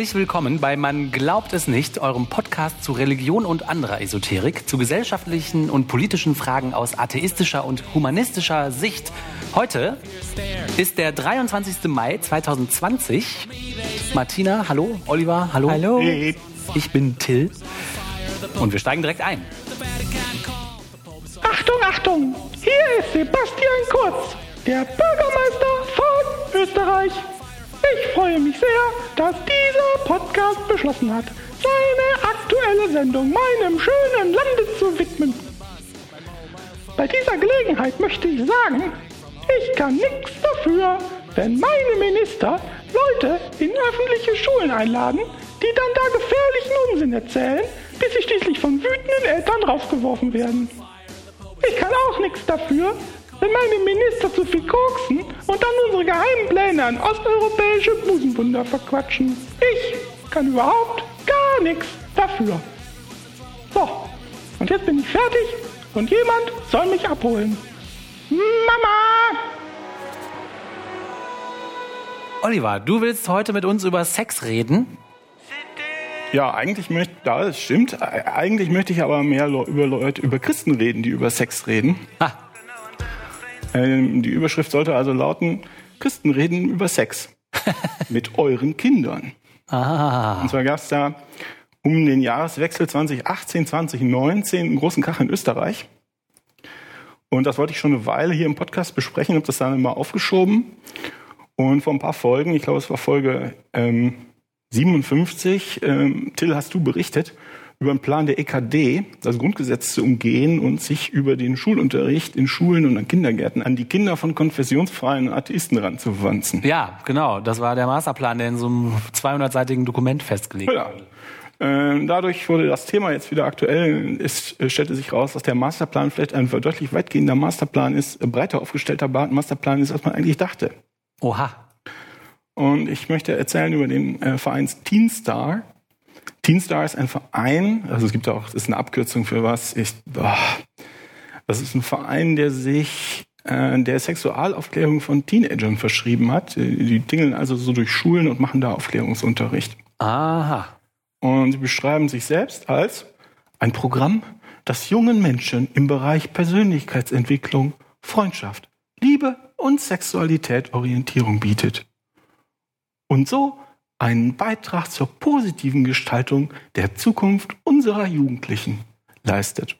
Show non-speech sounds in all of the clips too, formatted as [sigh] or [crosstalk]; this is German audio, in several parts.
Herzlich willkommen bei Man glaubt es nicht, eurem Podcast zu Religion und anderer Esoterik, zu gesellschaftlichen und politischen Fragen aus atheistischer und humanistischer Sicht. Heute ist der 23. Mai 2020. Martina, hallo. Oliver, hallo. Hallo. Ich bin Till. Und wir steigen direkt ein. Achtung, Achtung! Hier ist Sebastian Kurz, der Bürgermeister von Österreich. Ich freue mich sehr, dass dieser Podcast beschlossen hat, seine aktuelle Sendung meinem schönen Lande zu widmen. Bei dieser Gelegenheit möchte ich sagen, ich kann nichts dafür, wenn meine Minister Leute in öffentliche Schulen einladen, die dann da gefährlichen Unsinn erzählen, bis sie schließlich von wütenden Eltern rausgeworfen werden. Ich kann auch nichts dafür, wenn meine Minister zu viel koksen und dann unsere geheimen Pläne an osteuropäische Busenwunder verquatschen. Ich kann überhaupt gar nichts dafür. So, und jetzt bin ich fertig und jemand soll mich abholen. Mama! Oliver, du willst heute mit uns über Sex reden? Ja, eigentlich möchte, ja, das stimmt. Eigentlich möchte ich aber mehr über Leute, über Christen reden, die über Sex reden. Ah. Ähm, die Überschrift sollte also lauten: Christen reden über Sex [laughs] mit euren Kindern. Ah. Und zwar gab es da um den Jahreswechsel 2018, 2019 einen großen Krach in Österreich. Und das wollte ich schon eine Weile hier im Podcast besprechen, habe das dann immer aufgeschoben. Und vor ein paar Folgen, ich glaube, es war Folge ähm, 57, ähm, Till, hast du berichtet über einen Plan der EKD, das Grundgesetz zu umgehen und sich über den Schulunterricht in Schulen und an Kindergärten an die Kinder von konfessionsfreien Atheisten ranzuwanzen. Ja, genau. Das war der Masterplan, der in so einem 200-seitigen Dokument festgelegt ja. wurde. Ähm, dadurch wurde das Thema jetzt wieder aktuell. Es stellte sich raus, dass der Masterplan vielleicht ein deutlich weitgehender Masterplan ist, breiter aufgestellter Masterplan ist, als man eigentlich dachte. Oha. Und ich möchte erzählen über den äh, Verein Teenstar. Teenstar ist ein Verein, also es gibt auch, das ist eine Abkürzung für was. Ich, boah, das ist ein Verein, der sich äh, der Sexualaufklärung von Teenagern verschrieben hat. Die tingeln also so durch Schulen und machen da Aufklärungsunterricht. Aha. Und sie beschreiben sich selbst als ein Programm, das jungen Menschen im Bereich Persönlichkeitsentwicklung, Freundschaft, Liebe und Sexualität Orientierung bietet. Und so einen Beitrag zur positiven Gestaltung der Zukunft unserer Jugendlichen leistet.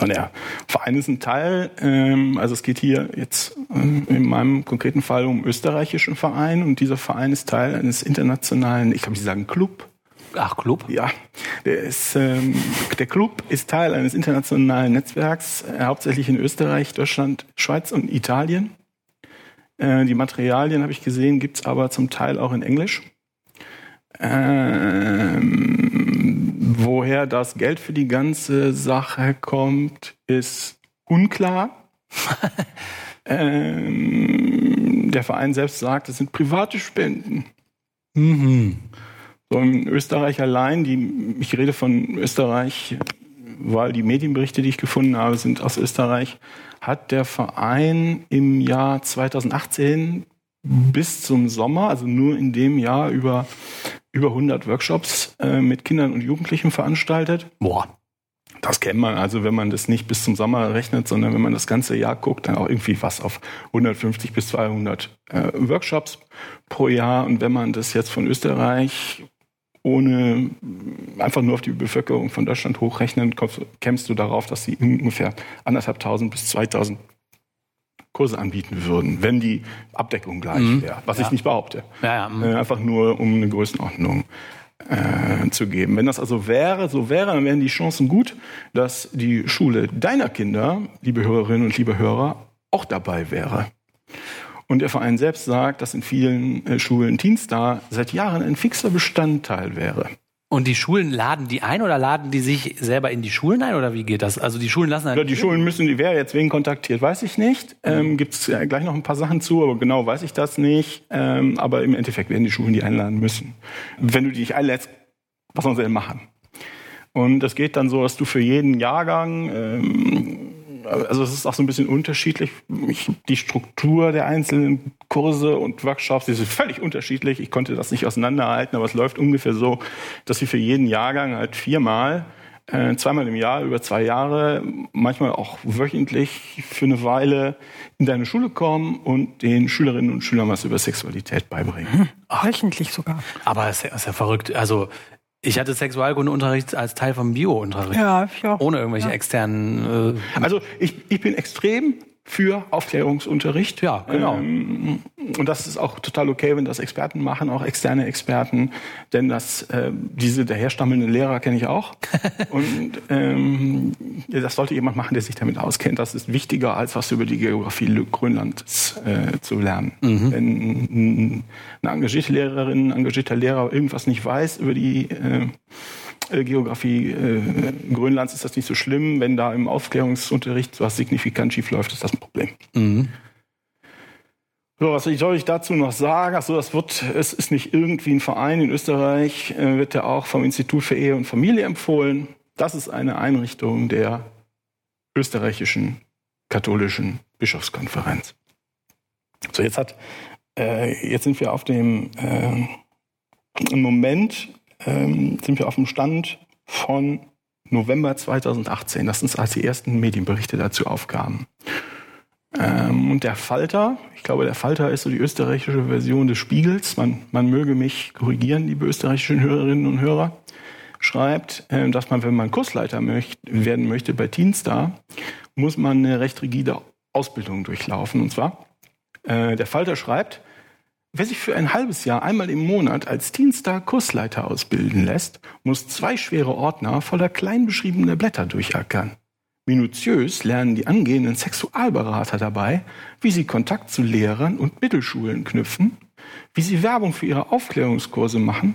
Und der Verein ist ein Teil, ähm, also es geht hier jetzt ähm, in meinem konkreten Fall um österreichischen Verein und dieser Verein ist Teil eines internationalen, ich glaube, Sie sagen Club. Ach, Club? Ja, der, ist, ähm, der Club ist Teil eines internationalen Netzwerks, äh, hauptsächlich in Österreich, Deutschland, Schweiz und Italien. Äh, die Materialien, habe ich gesehen, gibt's aber zum Teil auch in Englisch. Ähm, woher das Geld für die ganze Sache kommt, ist unklar. [laughs] ähm, der Verein selbst sagt, es sind private Spenden. Mhm. So in Österreich allein, die, ich rede von Österreich, weil die Medienberichte, die ich gefunden habe, sind aus Österreich, hat der Verein im Jahr 2018 bis zum Sommer, also nur in dem Jahr, über, über 100 Workshops äh, mit Kindern und Jugendlichen veranstaltet. Boah. Das kennt man also, wenn man das nicht bis zum Sommer rechnet, sondern wenn man das ganze Jahr guckt, dann auch irgendwie was auf 150 bis 200 äh, Workshops pro Jahr. Und wenn man das jetzt von Österreich ohne einfach nur auf die Bevölkerung von Deutschland hochrechnen, kommst, kämst du darauf, dass sie ungefähr anderthalbtausend bis 2000 Kurse anbieten würden, wenn die Abdeckung gleich mhm. wäre, was ja. ich nicht behaupte. Ja, ja. Mhm. Äh, einfach nur, um eine Größenordnung äh, zu geben. Wenn das also wäre, so wäre, dann wären die Chancen gut, dass die Schule deiner Kinder, liebe Hörerinnen und liebe Hörer, auch dabei wäre. Und der Verein selbst sagt, dass in vielen äh, Schulen Teenstar seit Jahren ein fixer Bestandteil wäre. Und die Schulen laden die ein oder laden die sich selber in die Schulen ein oder wie geht das? Also die Schulen lassen ja, die Schulen müssen, die wer jetzt wen kontaktiert, weiß ich nicht. Ähm, Gibt es gleich noch ein paar Sachen zu, aber genau weiß ich das nicht. Ähm, aber im Endeffekt werden die Schulen die einladen müssen. Wenn du die nicht einlädst, was sollen sie denn machen? Und das geht dann so, dass du für jeden Jahrgang ähm, also es ist auch so ein bisschen unterschiedlich. Ich, die Struktur der einzelnen Kurse und Workshops, die sind völlig unterschiedlich. Ich konnte das nicht auseinanderhalten, aber es läuft ungefähr so, dass wir für jeden Jahrgang halt viermal äh, zweimal im Jahr über zwei Jahre, manchmal auch wöchentlich für eine Weile in deine Schule kommen und den Schülerinnen und Schülern was über Sexualität beibringen. Hm, wöchentlich sogar. Aber es ist, ist ja verrückt. Also ich hatte Sexualkundeunterricht als Teil vom Bio-Unterricht. Ja, ich auch. Ohne irgendwelche ja. externen. Äh also ich, ich bin extrem für Aufklärungsunterricht. Ja, genau. Ähm, und das ist auch total okay, wenn das Experten machen, auch externe Experten. Denn das, äh, diese daherstammelnden Lehrer kenne ich auch. [laughs] und ähm, das sollte jemand machen, der sich damit auskennt. Das ist wichtiger, als was über die Geografie Grönlands äh, zu lernen. Mhm. Wenn eine engagierte Lehrerin, ein engagierter Lehrer irgendwas nicht weiß über die äh, Geografie äh, Grönlands ist das nicht so schlimm. Wenn da im Aufklärungsunterricht was signifikant schief läuft, ist das ein Problem. Mhm. So, was soll ich dazu noch sagen? Achso, das wird, es ist nicht irgendwie ein Verein in Österreich, äh, wird ja auch vom Institut für Ehe und Familie empfohlen. Das ist eine Einrichtung der österreichischen katholischen Bischofskonferenz. So, jetzt hat, äh, jetzt sind wir auf dem äh, Moment ähm, sind wir auf dem Stand von November 2018. Das sind als die ersten Medienberichte dazu aufkamen. Ähm, und der Falter, ich glaube, der Falter ist so die österreichische Version des Spiegels. Man, man möge mich korrigieren, liebe österreichischen Hörerinnen und Hörer. Schreibt, äh, dass man, wenn man Kursleiter möcht, werden möchte bei Teenstar, muss man eine recht rigide Ausbildung durchlaufen. Und zwar, äh, der Falter schreibt, Wer sich für ein halbes Jahr einmal im Monat als Teenstar Kursleiter ausbilden lässt, muss zwei schwere Ordner voller klein beschriebener Blätter durchackern. Minutiös lernen die angehenden Sexualberater dabei, wie sie Kontakt zu Lehrern und Mittelschulen knüpfen, wie sie Werbung für ihre Aufklärungskurse machen,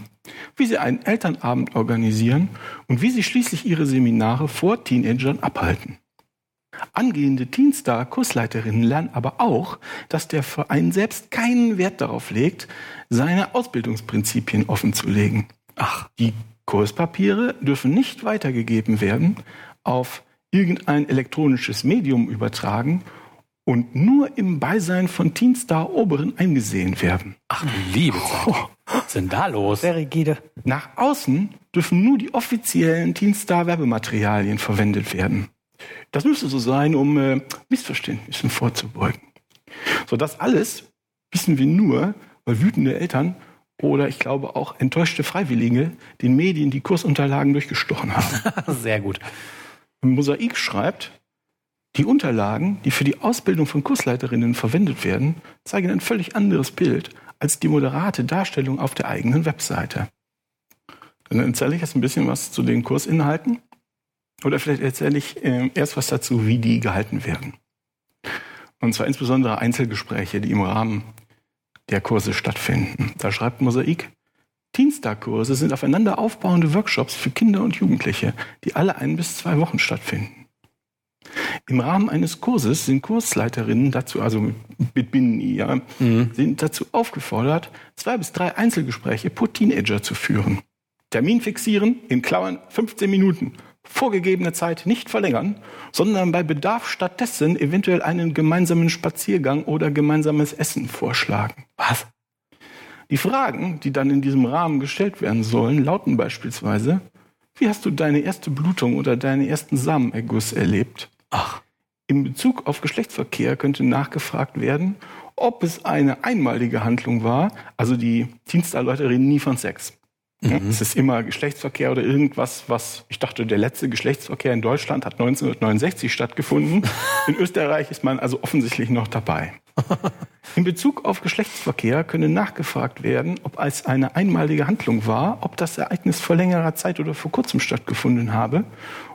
wie sie einen Elternabend organisieren und wie sie schließlich ihre Seminare vor Teenagern abhalten. Angehende Teenstar-Kursleiterinnen lernen aber auch, dass der Verein selbst keinen Wert darauf legt, seine Ausbildungsprinzipien offenzulegen. Ach, die Kurspapiere dürfen nicht weitergegeben werden, auf irgendein elektronisches Medium übertragen und nur im Beisein von Teenstar-Oberen eingesehen werden. Ach, liebe Zeit. Oh. Was ist denn da los? Sehr rigide. Nach außen dürfen nur die offiziellen Teenstar-Werbematerialien verwendet werden. Das müsste so sein, um äh, Missverständnissen [laughs] vorzubeugen. So, das alles wissen wir nur, weil wütende Eltern oder ich glaube auch enttäuschte Freiwillige den Medien die Kursunterlagen durchgestochen haben. [laughs] Sehr gut. Mosaik schreibt, die Unterlagen, die für die Ausbildung von Kursleiterinnen verwendet werden, zeigen ein völlig anderes Bild als die moderate Darstellung auf der eigenen Webseite. Dann erzähle ich jetzt ein bisschen was zu den Kursinhalten. Oder vielleicht erzähle ich äh, erst was dazu, wie die gehalten werden. Und zwar insbesondere Einzelgespräche, die im Rahmen der Kurse stattfinden. Da schreibt Mosaik, Teenstar-Kurse sind aufeinander aufbauende Workshops für Kinder und Jugendliche, die alle ein bis zwei Wochen stattfinden. Im Rahmen eines Kurses sind Kursleiterinnen dazu, also mit Bini, ja, mhm. sind dazu aufgefordert, zwei bis drei Einzelgespräche pro Teenager zu führen. Termin fixieren, in Klammern 15 Minuten vorgegebene Zeit nicht verlängern, sondern bei Bedarf stattdessen eventuell einen gemeinsamen Spaziergang oder gemeinsames Essen vorschlagen. Was? Die Fragen, die dann in diesem Rahmen gestellt werden sollen, lauten beispielsweise, wie hast du deine erste Blutung oder deinen ersten Samenerguss erlebt? Ach. In Bezug auf Geschlechtsverkehr könnte nachgefragt werden, ob es eine einmalige Handlung war, also die Dienstleute reden nie von Sex. Mhm. Es ist immer Geschlechtsverkehr oder irgendwas, was, ich dachte, der letzte Geschlechtsverkehr in Deutschland hat 1969 stattgefunden. [laughs] In Österreich ist man also offensichtlich noch dabei. In Bezug auf Geschlechtsverkehr könne nachgefragt werden, ob es eine einmalige Handlung war, ob das Ereignis vor längerer Zeit oder vor kurzem stattgefunden habe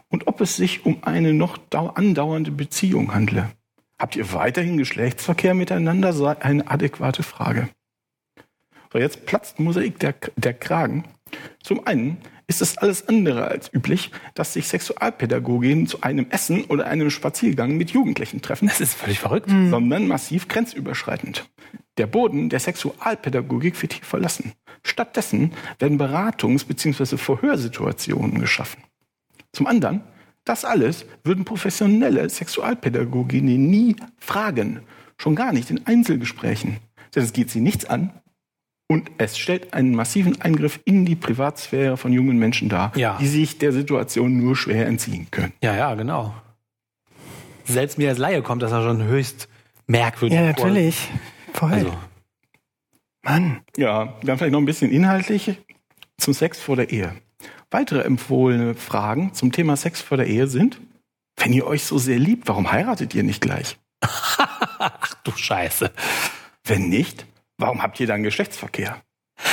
und ob es sich um eine noch andauernde Beziehung handle. Habt ihr weiterhin Geschlechtsverkehr miteinander? Sei eine adäquate Frage. So, jetzt platzt Mosaik der, der Kragen. Zum einen ist es alles andere als üblich, dass sich Sexualpädagoginnen zu einem Essen oder einem Spaziergang mit Jugendlichen treffen. Das ist völlig verrückt. Mhm. Sondern massiv grenzüberschreitend. Der Boden der Sexualpädagogik wird hier verlassen. Stattdessen werden Beratungs- bzw. Verhörsituationen geschaffen. Zum anderen Das alles würden professionelle Sexualpädagoginnen nie fragen. Schon gar nicht in Einzelgesprächen. Denn es geht sie nichts an. Und es stellt einen massiven Eingriff in die Privatsphäre von jungen Menschen dar, Ja. die sich der Situation nur schwer entziehen können. Ja, ja, genau. Selbst mir als Laie kommt das ja schon höchst merkwürdig Ja, vor. natürlich. Voll. Also, Mann. Ja, dann vielleicht noch ein bisschen inhaltlich zum Sex vor der Ehe. Weitere empfohlene Fragen zum Thema Sex vor der Ehe sind, wenn ihr euch so sehr liebt, warum heiratet ihr nicht gleich? [laughs] du Scheiße. Wenn nicht, warum habt ihr dann Geschlechtsverkehr?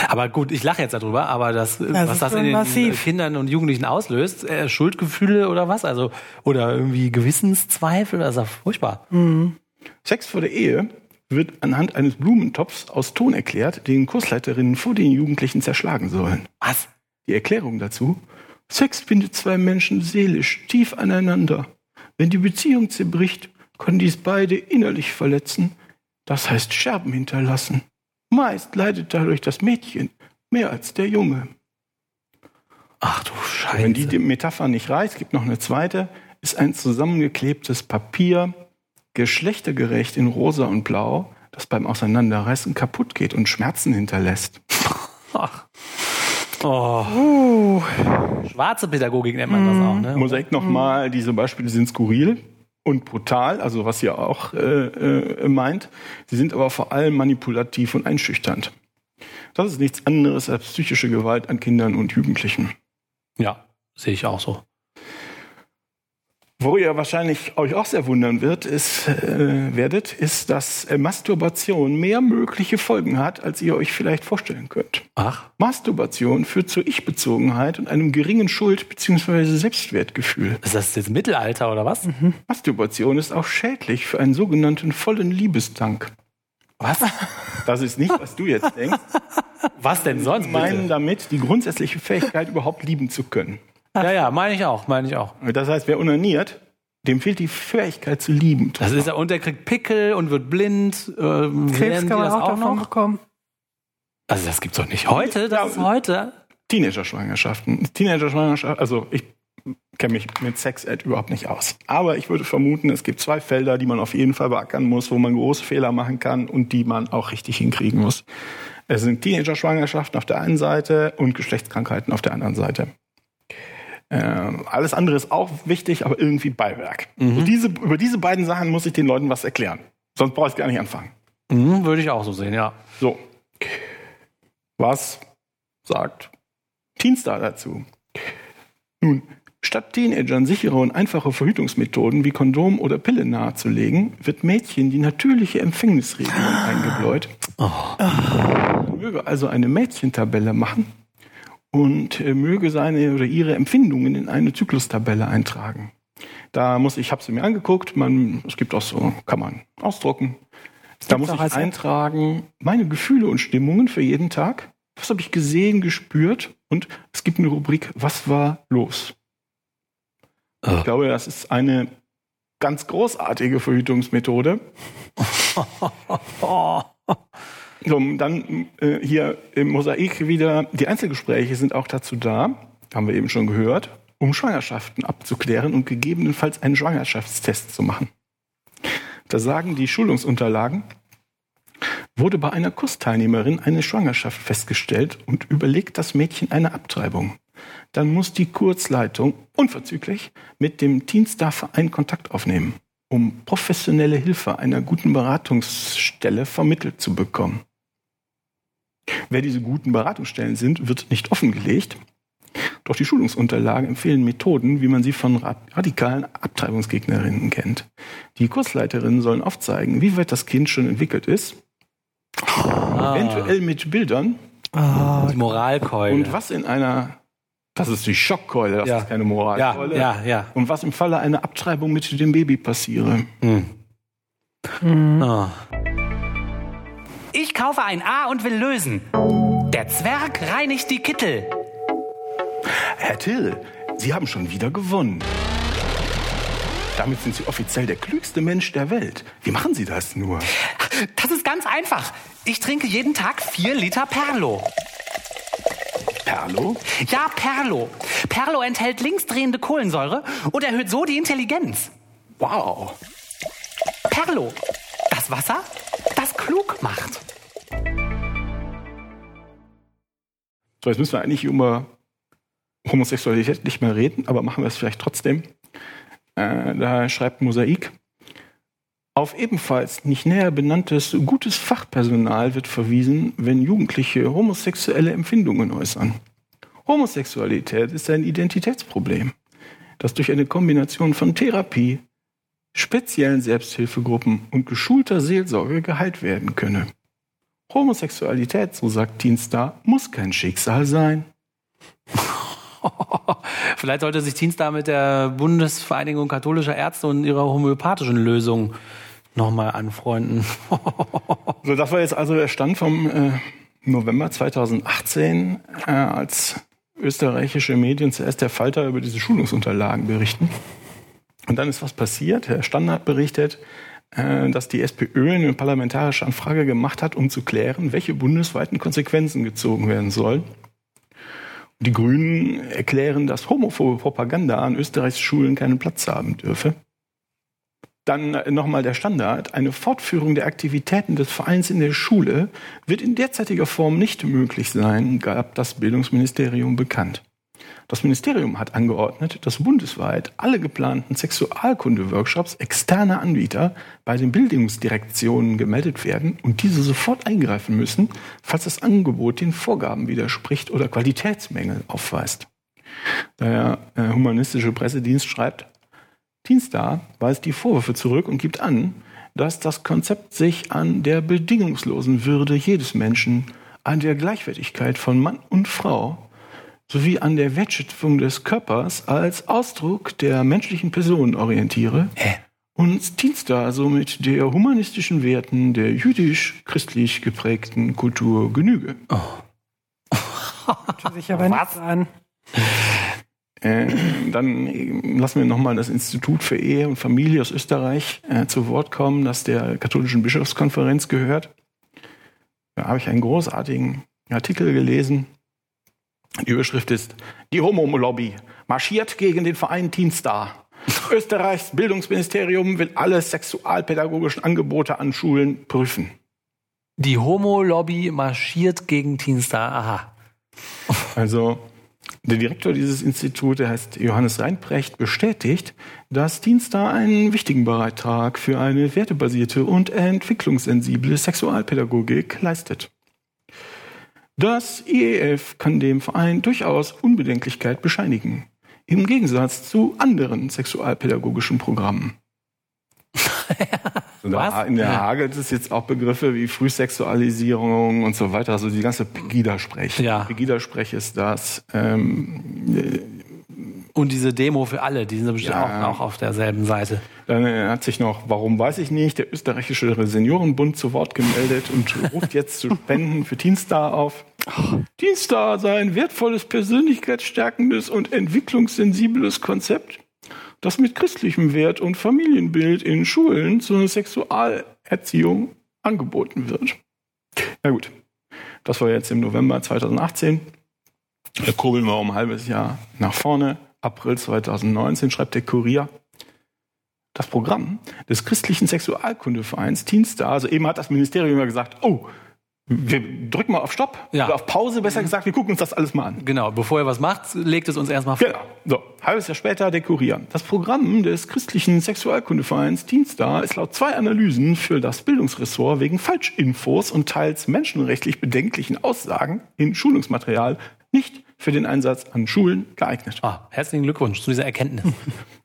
Aber gut, ich lache jetzt darüber, aber das, Das was ist das in den massiv. äh, Kindern und Jugendlichen auslöst, äh, Schuldgefühle oder was? Also, oder irgendwie Gewissenszweifel, das ist ja furchtbar. Sex vor der Ehe wird anhand eines Blumentopfs aus Ton erklärt, den Kursleiterinnen vor den Jugendlichen zerschlagen sollen. Was? Die Erklärung dazu? Sex bindet zwei Menschen seelisch tief aneinander. Wenn die Beziehung zerbricht, können dies beide innerlich verletzen, das heißt Scherben hinterlassen. Meist leidet dadurch das Mädchen mehr als der Junge. Ach du Scheiße. Wenn die die Metapher nicht reicht, gibt noch eine zweite, ist ein zusammengeklebtes Papier, geschlechtergerecht in rosa und blau, das beim Auseinanderreißen kaputt geht und Schmerzen hinterlässt. Ach. Oh. Uh, Schwarze Pädagogik nennt man das auch, ne? Mosaik nochmal, diese Beispiele sind skurril und brutal, also was ihr auch äh, äh, meint. Sie sind aber vor allem manipulativ und einschüchternd. Das ist nichts anderes als psychische Gewalt an Kindern und Jugendlichen. Ja, sehe ich auch so. Wo ihr wahrscheinlich euch auch sehr wundern wird, ist, äh, werdet, ist, dass äh, Masturbation mehr mögliche Folgen hat, als ihr euch vielleicht vorstellen könnt. Ach, Masturbation führt zur Ich-Bezogenheit und einem geringen Schuld- bzw. Selbstwertgefühl. ist das jetzt Mittelalter oder was? Masturbation ist auch schädlich für einen sogenannten vollen Liebestank. Was? Das ist nicht, was du jetzt denkst. Was denn sonst Wir meinen bitte? damit die grundsätzliche Fähigkeit, überhaupt lieben zu können. Ja, ja, meine ich auch, meine ich auch. Das heißt, wer unaniert, dem fehlt die Fähigkeit zu lieben. Das ist ja, und der kriegt Pickel und wird blind. Ähm, Krebs kann man das auch davon noch? bekommen. Also das gibt's doch nicht. Heute? Das Ja. ist heute? Teenager-Schwangerschaften. Teenager-Schwangerschaft, also ich kenne mich mit Sex-Ed überhaupt nicht aus. Aber ich würde vermuten, es gibt zwei Felder, die man auf jeden Fall beackern muss, wo man große Fehler machen kann und die man auch richtig hinkriegen muss. Es sind Teenager-Schwangerschaften auf der einen Seite und Geschlechtskrankheiten auf der anderen Seite. Ähm, alles andere ist auch wichtig, aber irgendwie Beiwerk. So diese, über diese beiden Sachen muss ich den Leuten was erklären. Sonst brauche ich gar nicht anfangen. Mhm, würde ich auch so sehen, ja. So. Was sagt Teenstar dazu? Nun, statt Teenagern sichere und einfache Verhütungsmethoden wie Kondom oder Pille nahezulegen, wird Mädchen die natürliche Empfängnisregelung eingebläut. Man möge also eine Mädchentabelle machen und äh, möge seine oder ihre Empfindungen in eine Zyklustabelle eintragen. Da muss ich, habe sie mir angeguckt, man, es gibt auch so, kann man ausdrucken. Da muss ich eintragen, meine Gefühle und Stimmungen für jeden Tag. Was habe ich gesehen, gespürt? Und es gibt eine Rubrik, was war los? Oh. Ich glaube, das ist eine ganz großartige Verhütungsmethode. [laughs] So, dann äh, hier im Mosaik wieder, die Einzelgespräche sind auch dazu da, haben wir eben schon gehört, um Schwangerschaften abzuklären und gegebenenfalls einen Schwangerschaftstest zu machen. Da sagen die Schulungsunterlagen, wurde bei einer Kursteilnehmerin eine Schwangerschaft festgestellt und überlegt das Mädchen eine Abtreibung. Dann muss die Kurzleitung unverzüglich mit dem Teenstar-Verein Kontakt aufnehmen, um professionelle Hilfe einer guten Beratungsstelle vermittelt zu bekommen. Wer diese guten Beratungsstellen sind, wird nicht offengelegt. Doch die Schulungsunterlagen empfehlen Methoden, wie man sie von ra- radikalen Abtreibungsgegnerinnen kennt. Die Kursleiterinnen sollen aufzeigen, wie weit das Kind schon entwickelt ist, Ah, eventuell mit Bildern Ah, die Moralkeule. und was in einer, das ist die Schockkeule, das Ja. ist keine ja, Moralkeule, ja, ja. und was im Falle einer Abtreibung mit dem Baby passiere. Hm. mhm. Ah. Ich kaufe ein A und will lösen. Der Zwerg reinigt die Kittel. Herr Till, Sie haben schon wieder gewonnen. Damit sind Sie offiziell der klügste Mensch der Welt. Wie machen Sie das nur? Das ist ganz einfach. Ich trinke jeden Tag vier Liter Perlo. Perlo? Ja, Perlo. Perlo enthält linksdrehende Kohlensäure und erhöht so die Intelligenz. Wow. Perlo. Das Wasser, das klug macht. So, jetzt müssen wir eigentlich über Homosexualität nicht mehr reden, aber machen wir es vielleicht trotzdem. Äh, da schreibt Mosaik. Auf ebenfalls nicht näher benanntes gutes Fachpersonal wird verwiesen, wenn Jugendliche homosexuelle Empfindungen äußern. Homosexualität ist ein Identitätsproblem, das durch eine Kombination von Therapie, speziellen Selbsthilfegruppen und geschulter Seelsorge geheilt werden könne. Homosexualität, so sagt Teenstar, muss kein Schicksal sein. [laughs] Vielleicht sollte sich Teenstar mit der Bundesvereinigung katholischer Ärzte und ihrer homöopathischen Lösung nochmal anfreunden. [laughs] So, das war jetzt also der Stand vom äh, November 2018, äh, als österreichische Medien zuerst der Falter über diese Schulungsunterlagen berichten. Und dann ist was passiert. Herr Standard berichtet, äh, dass die SPÖ eine parlamentarische Anfrage gemacht hat, um zu klären, welche bundesweiten Konsequenzen gezogen werden sollen. Die Grünen erklären, dass homophobe Propaganda an Österreichs Schulen keinen Platz haben dürfe. Dann nochmal der Standard. Eine Fortführung der Aktivitäten des Vereins in der Schule wird in derzeitiger Form nicht möglich sein, gab das Bildungsministerium bekannt. Das Ministerium hat angeordnet, dass bundesweit alle geplanten Sexualkunde-Workshops externer Anbieter bei den Bildungsdirektionen gemeldet werden und diese sofort eingreifen müssen, falls das Angebot den Vorgaben widerspricht oder Qualitätsmängel aufweist. Der äh, humanistische Pressedienst schreibt, Teenstar weist die Vorwürfe zurück und gibt an, dass das Konzept sich an der bedingungslosen Würde jedes Menschen, an der Gleichwertigkeit von Mann und Frau sowie an der Wertschöpfung des Körpers als Ausdruck der menschlichen Person orientiere Hä? und Teenstar somit der humanistischen Werten der jüdisch-christlich geprägten Kultur genüge. Hört sich aber Was? an. Äh, dann äh, lassen wir nochmal das Institut für Ehe und Familie aus Österreich äh, zu Wort kommen, das der katholischen Bischofskonferenz gehört. Da habe ich einen großartigen Artikel gelesen. Die Überschrift ist Die Homo-Lobby marschiert gegen den Verein Teenstar. [laughs] Österreichs Bildungsministerium will alle sexualpädagogischen Angebote an Schulen prüfen. Die Homo-Lobby marschiert gegen Teenstar. Aha. Also der Direktor dieses Instituts, der heißt Johannes Reinprecht, bestätigt, dass Teenstar einen wichtigen Beitrag für eine wertebasierte und entwicklungssensible Sexualpädagogik leistet. Das IEF kann dem Verein durchaus Unbedenklichkeit bescheinigen, im Gegensatz zu anderen sexualpädagogischen Programmen. [laughs] In der Hage es jetzt auch Begriffe wie Frühsexualisierung und so weiter, also die ganze Pegida-Sprech. Ja. Pegida-Sprech ist das. Ähm, Und diese Demo für alle, die sind bestimmt Ja. auch, auch auf derselben Seite. dann äh, hat sich noch, warum weiß ich nicht, der österreichische Seniorenbund zu Wort gemeldet und ruft jetzt zu [laughs] Spenden für Teenstar auf. Teenstar sei ein wertvolles, persönlichkeitsstärkendes und entwicklungssensibles Konzept, das mit christlichem Wert und Familienbild in Schulen zur Sexualerziehung angeboten wird. Na gut, das war jetzt im November 2018. Da kurbeln wir um ein halbes Jahr nach vorne. April 2019 schreibt der Kurier. Das Programm des christlichen Sexualkundevereins Teenstar, also eben hat das Ministerium ja gesagt, oh, wir drücken mal auf Stopp, Ja. oder auf Pause besser gesagt, wir gucken uns das alles mal an. Genau, bevor ihr was macht, legt es uns erstmal vor. Genau. So, halbes Jahr später der Kurier. Das Programm des christlichen Sexualkundevereins Teenstar ist laut zwei Analysen für das Bildungsressort wegen Falschinfos und teils menschenrechtlich bedenklichen Aussagen in Schulungsmaterial nicht für den Einsatz an Schulen geeignet. Ah, herzlichen Glückwunsch zu dieser Erkenntnis. [laughs]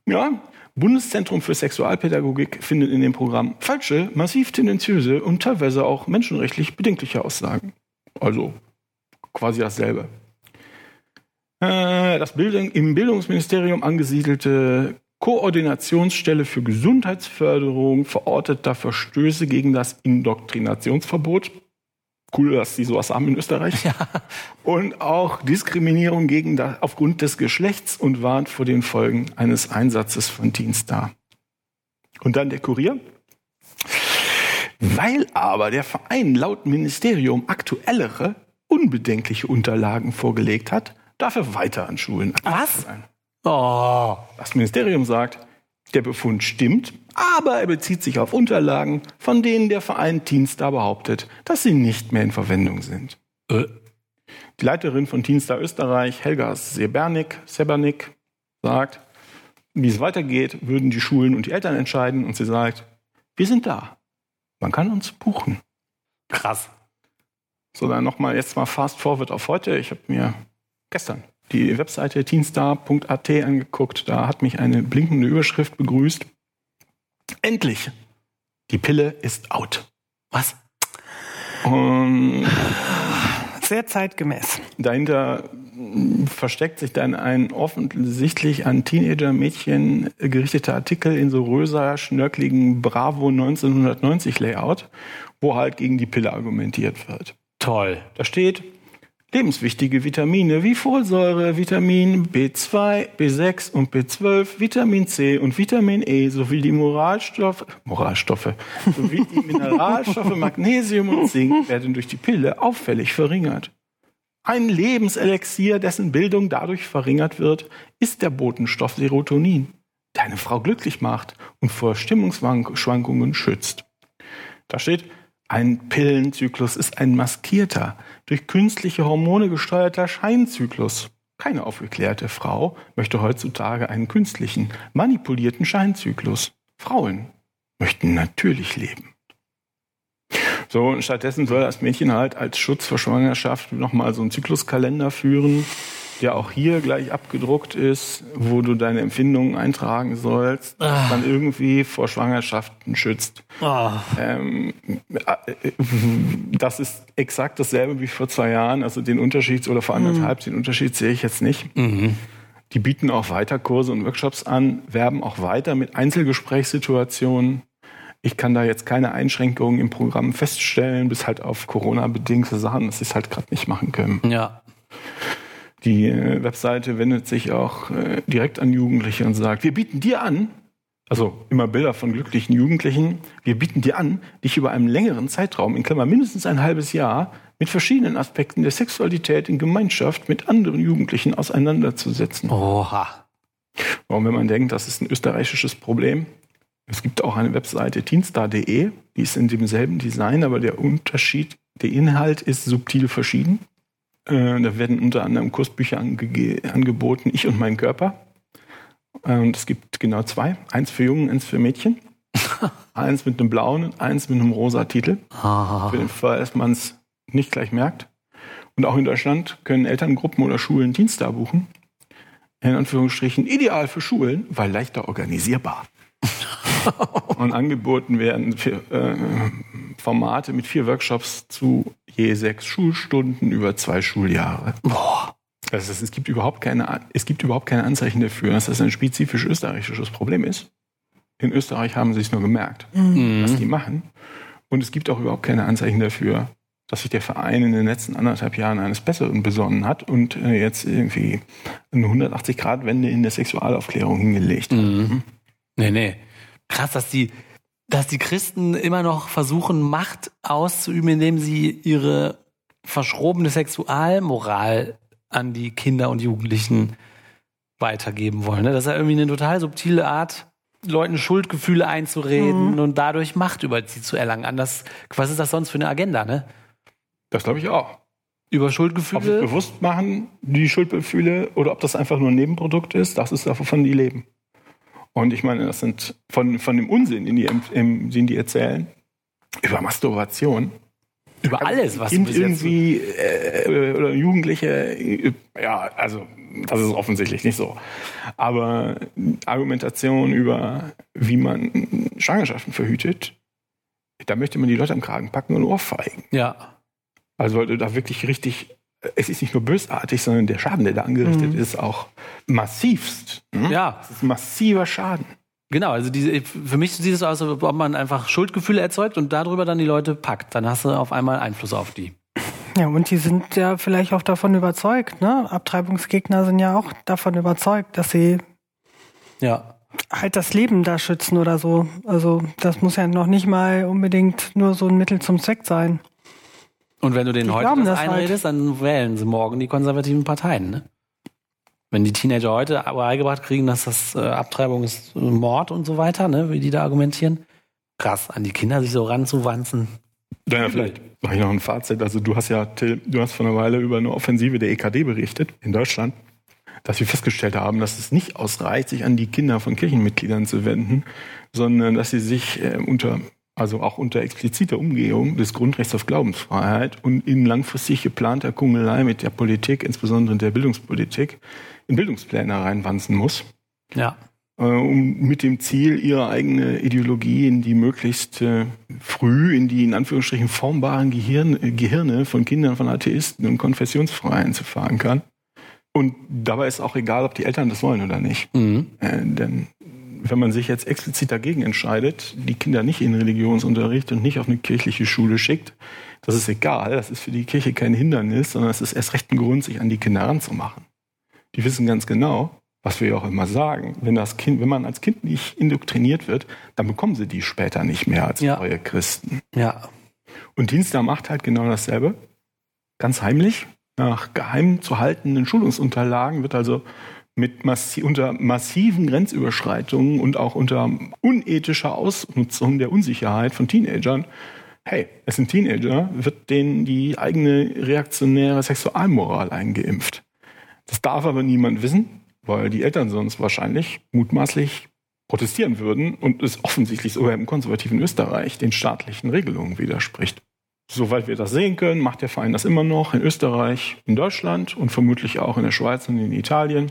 Ja, Bundeszentrum für Sexualpädagogik findet in dem Programm falsche, massiv tendenziöse und teilweise auch menschenrechtlich bedenkliche Aussagen. Also quasi dasselbe. Äh, Das Bildung, im Bildungsministerium angesiedelte Koordinationsstelle für Gesundheitsförderung verortet da Verstöße gegen das Indoktrinationsverbot. Cool, dass die sowas haben in Österreich. Und auch Diskriminierung gegen da, aufgrund des Geschlechts und warnt vor den Folgen eines Einsatzes von Teenstar. Und dann der Kurier. Weil aber der Verein laut Ministerium aktuellere unbedenkliche Unterlagen vorgelegt hat, darf er weiter an Schulen Was? sein. Oh. Das Ministerium sagt, der Befund stimmt, aber er bezieht sich auf Unterlagen, von denen der Verein Teenstar behauptet, dass sie nicht mehr in Verwendung sind. Äh. Die Leiterin von Teenstar Österreich, Helga Sebernik, Sebernik, sagt, wie es weitergeht, würden die Schulen und die Eltern entscheiden und sie sagt, wir sind da. Man kann uns buchen. Krass. So, dann nochmal jetzt mal fast forward auf heute. Ich habe mir gestern die Webseite teenstar.at angeguckt. Da hat mich eine blinkende Überschrift begrüßt. Endlich! Die Pille ist out. Was? Und Sehr zeitgemäß. dahinter versteckt sich dann ein offensichtlich an Teenager-Mädchen gerichteter Artikel in so röser, schnörkeligen Bravo 1990 Layout, wo halt gegen die Pille argumentiert wird. Toll. Da steht, lebenswichtige Vitamine wie Folsäure, Vitamin B2, B6 und B12, Vitamin C und Vitamin E sowie die Moralstoffe, Moralstoffe sowie die Mineralstoffe [laughs] Magnesium und Zink werden durch die Pille auffällig verringert. Ein Lebenselixier, dessen Bildung dadurch verringert wird, ist der Botenstoff Serotonin, der eine Frau glücklich macht und vor Stimmungsschwankungen schützt. Da steht, ein Pillenzyklus ist ein maskierter, durch künstliche Hormone gesteuerter Scheinzyklus. Keine aufgeklärte Frau möchte heutzutage einen künstlichen, manipulierten Scheinzyklus. Frauen möchten natürlich leben. So, und stattdessen soll das Mädchen halt als Schutz vor Schwangerschaft nochmal so einen Zykluskalender führen, der auch hier gleich abgedruckt ist, wo du deine Empfindungen eintragen sollst, Ah. dann irgendwie vor Schwangerschaften schützt. Oh. Ähm, äh, das ist exakt dasselbe wie vor zwei Jahren. Also den Unterschied oder vor anderthalb, den Unterschied sehe ich jetzt nicht. Die bieten auch weiter Kurse und Workshops an, werben auch weiter mit Einzelgesprächssituationen. Ich kann da jetzt keine Einschränkungen im Programm feststellen, bis halt auf Corona-bedingte Sachen, dass sie es halt gerade nicht machen können. Ja. Die äh, Webseite wendet sich auch äh, direkt an Jugendliche und sagt, wir bieten dir an, also immer Bilder von glücklichen Jugendlichen, wir bieten dir an, dich über einen längeren Zeitraum, in Klammer mindestens ein halbes Jahr, mit verschiedenen Aspekten der Sexualität in Gemeinschaft mit anderen Jugendlichen auseinanderzusetzen. Oha. Und wenn man denkt, das ist ein österreichisches Problem, es gibt auch eine Webseite teenstar.de, die ist in demselben Design, aber der Unterschied, der Inhalt ist subtil verschieden. Äh, da werden unter anderem Kursbücher angege- angeboten, Ich und mein Körper. Äh, Und es gibt genau zwei, eins für Jungen, eins für Mädchen. [laughs] eins mit einem blauen und eins mit einem rosa Titel. Ah. Für den Fall, dass man es nicht gleich merkt. Und auch in Deutschland können Elterngruppen oder Schulen Teenstar buchen. In Anführungsstrichen ideal für Schulen, weil leichter organisierbar. [laughs] Und angeboten werden für, äh, Formate mit vier Workshops zu je sechs Schulstunden über zwei Schuljahre. Boah. Das heißt, es gibt überhaupt keine, es gibt überhaupt keine Anzeichen dafür, dass das ein spezifisch österreichisches Problem ist. In Österreich haben sie es nur gemerkt, was die machen. Und es gibt auch überhaupt keine Anzeichen dafür, dass sich der Verein in den letzten anderthalb Jahren eines Besseren besonnen hat und äh, jetzt irgendwie eine 180-Grad-Wende in der Sexualaufklärung hingelegt hat. Mhm. Nee, nee. Krass, dass die, dass die Christen immer noch versuchen, Macht auszuüben, indem sie ihre verschrobene Sexualmoral an die Kinder und Jugendlichen weitergeben wollen. ne? Das ist ja irgendwie eine total subtile Art, Leuten Schuldgefühle einzureden und dadurch Macht über sie zu erlangen. Anders, was ist das sonst für eine Agenda, ne? Das glaube ich auch. Über Ob sie Schuldgefühle. bewusst machen, die Schuldgefühle, oder ob das einfach nur ein Nebenprodukt ist, das ist davon die leben. Und ich meine, das sind von, von dem Unsinn, den die, im, den die erzählen, über Masturbation. über alles, was kind irgendwie äh, oder Jugendliche, äh, ja, also das ist offensichtlich nicht so. Aber Argumentation über, wie man Schwangerschaften verhütet, da möchte man die Leute am Kragen packen und ohrfeigen. Ja. Also weil du da wirklich richtig, es ist nicht nur bösartig, sondern der Schaden, der da angerichtet ist, auch massivst. Hm? Ja. Das ist massiver Schaden. Genau, also diese, für mich sieht es so aus, als ob man einfach Schuldgefühle erzeugt und darüber dann die Leute packt. Dann hast du auf einmal Einfluss auf die. Ja, und die sind ja vielleicht auch davon überzeugt, ne? Abtreibungsgegner sind ja auch davon überzeugt, dass sie Ja. halt das Leben da schützen oder so. Also das muss ja noch nicht mal unbedingt nur so ein Mittel zum Zweck sein. Und wenn du denen Die heute glauben das das halt. einredest, dann wählen sie morgen die konservativen Parteien. Ne? Wenn die Teenager heute beigebracht kriegen, dass das äh, Abtreibung ist äh, Mord und so weiter, ne, wie die da argumentieren. Krass, an die Kinder sich so ranzuwanzen. Naja, vielleicht mache ich noch ein Fazit. Also du hast ja, Till, du hast vor einer Weile über eine Offensive der EKD berichtet in Deutschland, dass wir festgestellt haben, dass es nicht ausreicht, sich an die Kinder von Kirchenmitgliedern zu wenden, sondern dass sie sich äh, unter, also auch unter expliziter Umgehung des Grundrechts auf Glaubensfreiheit und in langfristig geplanter Kungelei mit der Politik, insbesondere der Bildungspolitik, in Bildungspläne reinwanzen muss Ja. äh, um mit dem Ziel, ihre eigene Ideologie in die möglichst äh, früh in die in Anführungsstrichen formbaren Gehirn, äh, Gehirne von Kindern von Atheisten und Konfessionsfreien zu fahren kann. Und dabei ist auch egal, ob die Eltern das wollen oder nicht. Mhm. Denn wenn man sich jetzt explizit dagegen entscheidet, die Kinder nicht in Religionsunterricht und nicht auf eine kirchliche Schule schickt, das ist egal, das ist für die Kirche kein Hindernis, sondern es ist erst recht ein Grund, sich an die Kinder ranzumachen. Die wissen ganz genau, was wir ja auch immer sagen, wenn das Kind, wenn man als Kind nicht indoktriniert wird, dann bekommen sie die später nicht mehr als Ja. neue Christen. Ja. Und Dienstag macht halt genau dasselbe. Ganz heimlich, nach geheim zu haltenden Schulungsunterlagen wird also mit massi unter massiven Grenzüberschreitungen und auch unter unethischer Ausnutzung der Unsicherheit von Teenagern, hey, es sind Teenager, wird denen die eigene reaktionäre Sexualmoral eingeimpft. Das darf aber niemand wissen, weil die Eltern sonst wahrscheinlich mutmaßlich protestieren würden und es offensichtlich sogar im konservativen Österreich den staatlichen Regelungen widerspricht. Soweit wir das sehen können, macht der Verein das immer noch in Österreich, in Deutschland und vermutlich auch in der Schweiz und in Italien.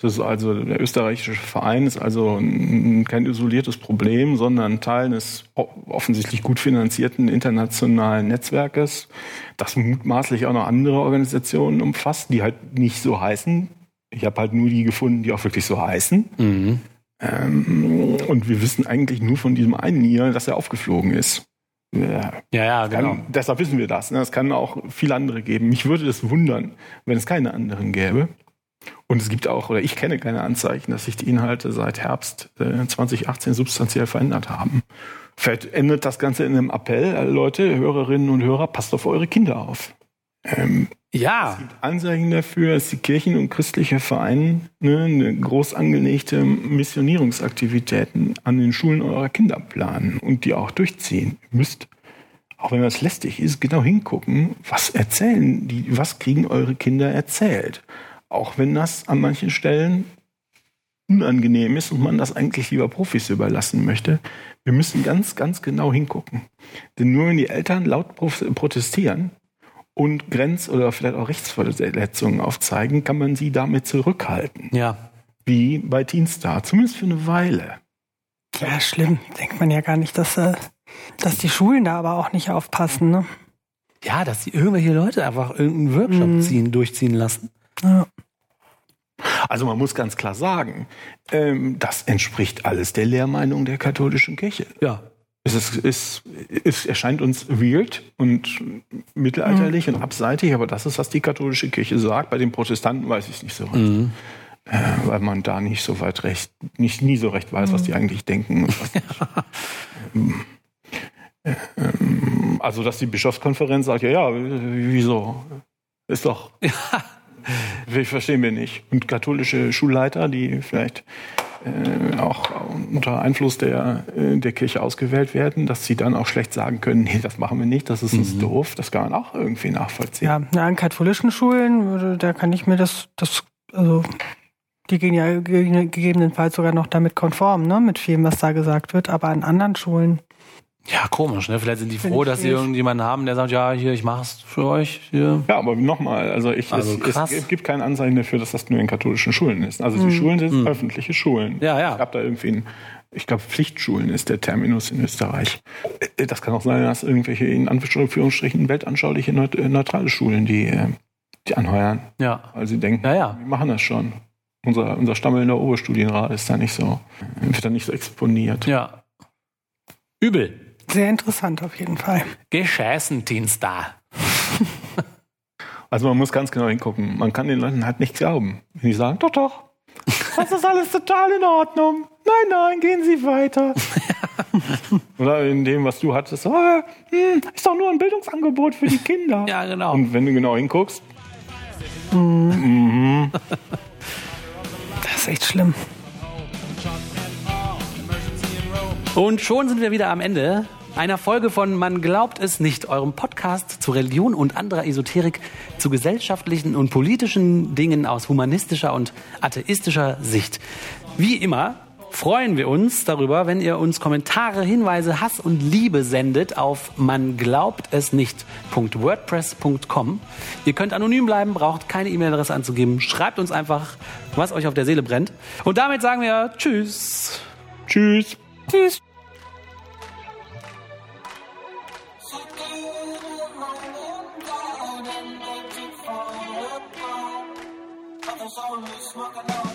Das ist also der österreichische Verein ist also ein, kein isoliertes Problem, sondern Teil eines offensichtlich gut finanzierten internationalen Netzwerkes, das mutmaßlich auch noch andere Organisationen umfasst, die halt nicht so heißen. Ich habe halt nur die gefunden, die auch wirklich so heißen. Mhm. Ähm, und wir wissen eigentlich nur von diesem einen hier, dass er aufgeflogen ist. Ja, Ja, ja, kann, genau. Deshalb wissen wir das. Ne? Es kann auch viele andere geben. Mich würde es wundern, wenn es keine anderen gäbe. Und es gibt auch, oder ich kenne keine Anzeichen, dass sich die Inhalte seit Herbst äh, 2018 substanziell verändert haben. Vielleicht endet das Ganze in einem Appell, äh, Leute, Hörerinnen und Hörer, passt auf eure Kinder auf. Ähm, Ja. Anzeichen dafür, dass die Kirchen und christliche Vereine ne, eine groß angelegte Missionierungsaktivitäten an den Schulen eurer Kinder planen und die auch durchziehen. Ihr müsst, auch wenn das lästig ist, genau hingucken, was erzählen die, was kriegen eure Kinder erzählt. Auch wenn das an manchen Stellen unangenehm ist und man das eigentlich lieber Profis überlassen möchte. Wir müssen ganz, ganz genau hingucken. Denn nur wenn die Eltern laut pro- protestieren, und Grenz- oder vielleicht auch Rechtsverletzungen aufzeigen, kann man sie damit zurückhalten. Ja. Wie bei Teenstar, zumindest für eine Weile. Ja, schlimm. Denkt man ja gar nicht, dass, äh, dass die Schulen da aber auch nicht aufpassen. Ne? Ja, dass die irgendwelche Leute einfach irgendeinen Workshop Mhm. ziehen, durchziehen lassen. Ja. Also man muss ganz klar sagen, ähm, das entspricht alles der Lehrmeinung der katholischen Kirche. Ja. Es, ist, es, es erscheint uns weird und mittelalterlich und abseitig, aber das ist, was die katholische Kirche sagt. Bei den Protestanten weiß ich es nicht so recht. Äh, weil man da nicht so weit recht, nicht nie so recht weiß, was die eigentlich denken. Und was nicht. [laughs] Ähm, ähm, also, dass die Bischofskonferenz sagt, ja, ja, wieso? Ist doch. Wir verstehen wir nicht. Und katholische Schulleiter, die vielleicht äh, auch unter Einfluss der, äh, der Kirche ausgewählt werden, dass sie dann auch schlecht sagen können, nee, das machen wir nicht, das ist uns doof. Das kann man auch irgendwie nachvollziehen. Ja, ja, an katholischen Schulen, da kann ich mir das, das, also, die gehen ja ge- gegebenenfalls sogar noch damit konform, ne, mit vielem, was da gesagt wird, aber an anderen Schulen, Ja, komisch, ne? Vielleicht sind die Find froh, dass sie irgendjemanden haben, der sagt, ja, hier, ich mach's für euch. Hier. Ja, aber nochmal, also, ich, Also es, krass. es gibt kein Anzeichen dafür, dass das nur in katholischen Schulen ist. Also die Schulen sind öffentliche Schulen. Ja, ja. Ich habe da irgendwie ein, ich glaube, Pflichtschulen ist der Terminus in Österreich. Äh, Das kann auch sein, dass irgendwelche in Anführungsstrichen weltanschauliche äh, neutrale Schulen, die, äh, die anheuern, Ja. weil sie denken, Ja, ja. wir machen das schon. Unser, unser stammelnder Oberstudienrat ist da nicht so, wird da nicht so exponiert. Ja. Übel. Sehr interessant auf jeden Fall. Gescheißen, Teenstar. [laughs] Also man muss ganz genau hingucken. Man kann den Leuten halt nicht glauben. Wenn die sagen, doch, doch, das ist alles total in Ordnung. Nein, nein, gehen Sie weiter. [laughs] Oder in dem, was du hattest, so, hm, ist doch nur ein Bildungsangebot für die Kinder. Ja, genau. Und wenn du genau hinguckst, [laughs] Das ist echt schlimm. Und schon sind wir wieder am Ende einer Folge von Man glaubt es nicht, eurem Podcast zu Religion und anderer Esoterik, zu gesellschaftlichen und politischen Dingen aus humanistischer und atheistischer Sicht. Wie immer freuen wir uns darüber, wenn ihr uns Kommentare, Hinweise, Hass und Liebe sendet auf man glaubt es nicht.wordpress.com. Ihr könnt anonym bleiben, braucht keine E-Mail-Adresse anzugeben. Schreibt uns einfach, was euch auf der Seele brennt. Und damit sagen wir Tschüss. tschüss. Tschüss. Smoking on